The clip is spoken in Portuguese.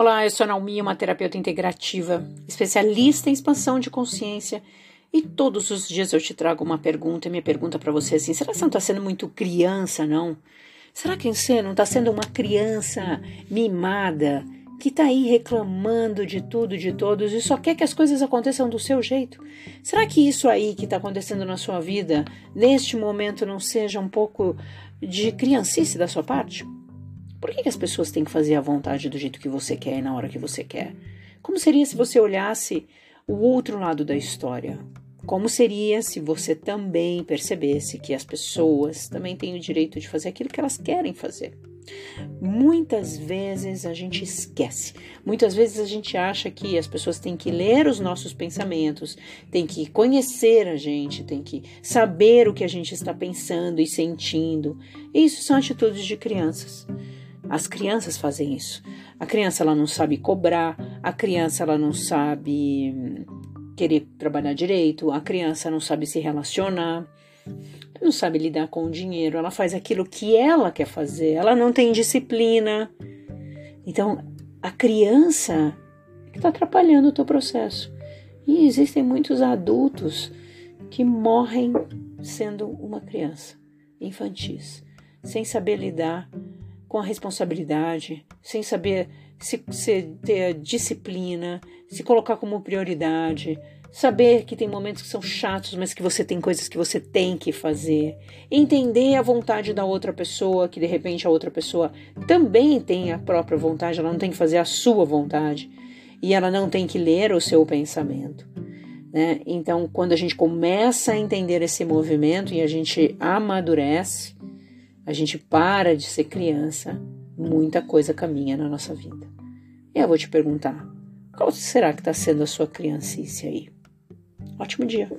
Olá, eu sou a Naomi, uma terapeuta integrativa, especialista em expansão de consciência. E todos os dias eu te trago uma pergunta, e minha pergunta para você é assim: será que você não está sendo muito criança, não? Será que você não está sendo uma criança mimada, que está aí reclamando de tudo, de todos e só quer que as coisas aconteçam do seu jeito? Será que isso aí que está acontecendo na sua vida, neste momento, não seja um pouco de criancice da sua parte? Por que, que as pessoas têm que fazer a vontade do jeito que você quer e na hora que você quer? Como seria se você olhasse o outro lado da história? Como seria se você também percebesse que as pessoas também têm o direito de fazer aquilo que elas querem fazer? Muitas vezes a gente esquece, muitas vezes a gente acha que as pessoas têm que ler os nossos pensamentos, têm que conhecer a gente, têm que saber o que a gente está pensando e sentindo. Isso são atitudes de crianças. As crianças fazem isso. A criança ela não sabe cobrar, a criança ela não sabe hum, querer trabalhar direito, a criança não sabe se relacionar, não sabe lidar com o dinheiro, ela faz aquilo que ela quer fazer, ela não tem disciplina. Então, a criança está atrapalhando o teu processo. E existem muitos adultos que morrem sendo uma criança, infantis, sem saber lidar com a responsabilidade, sem saber se, se ter disciplina, se colocar como prioridade, saber que tem momentos que são chatos, mas que você tem coisas que você tem que fazer, entender a vontade da outra pessoa, que de repente a outra pessoa também tem a própria vontade, ela não tem que fazer a sua vontade e ela não tem que ler o seu pensamento. Né? Então, quando a gente começa a entender esse movimento e a gente amadurece, a gente para de ser criança, muita coisa caminha na nossa vida. E eu vou te perguntar: qual será que está sendo a sua criancice aí? Ótimo dia!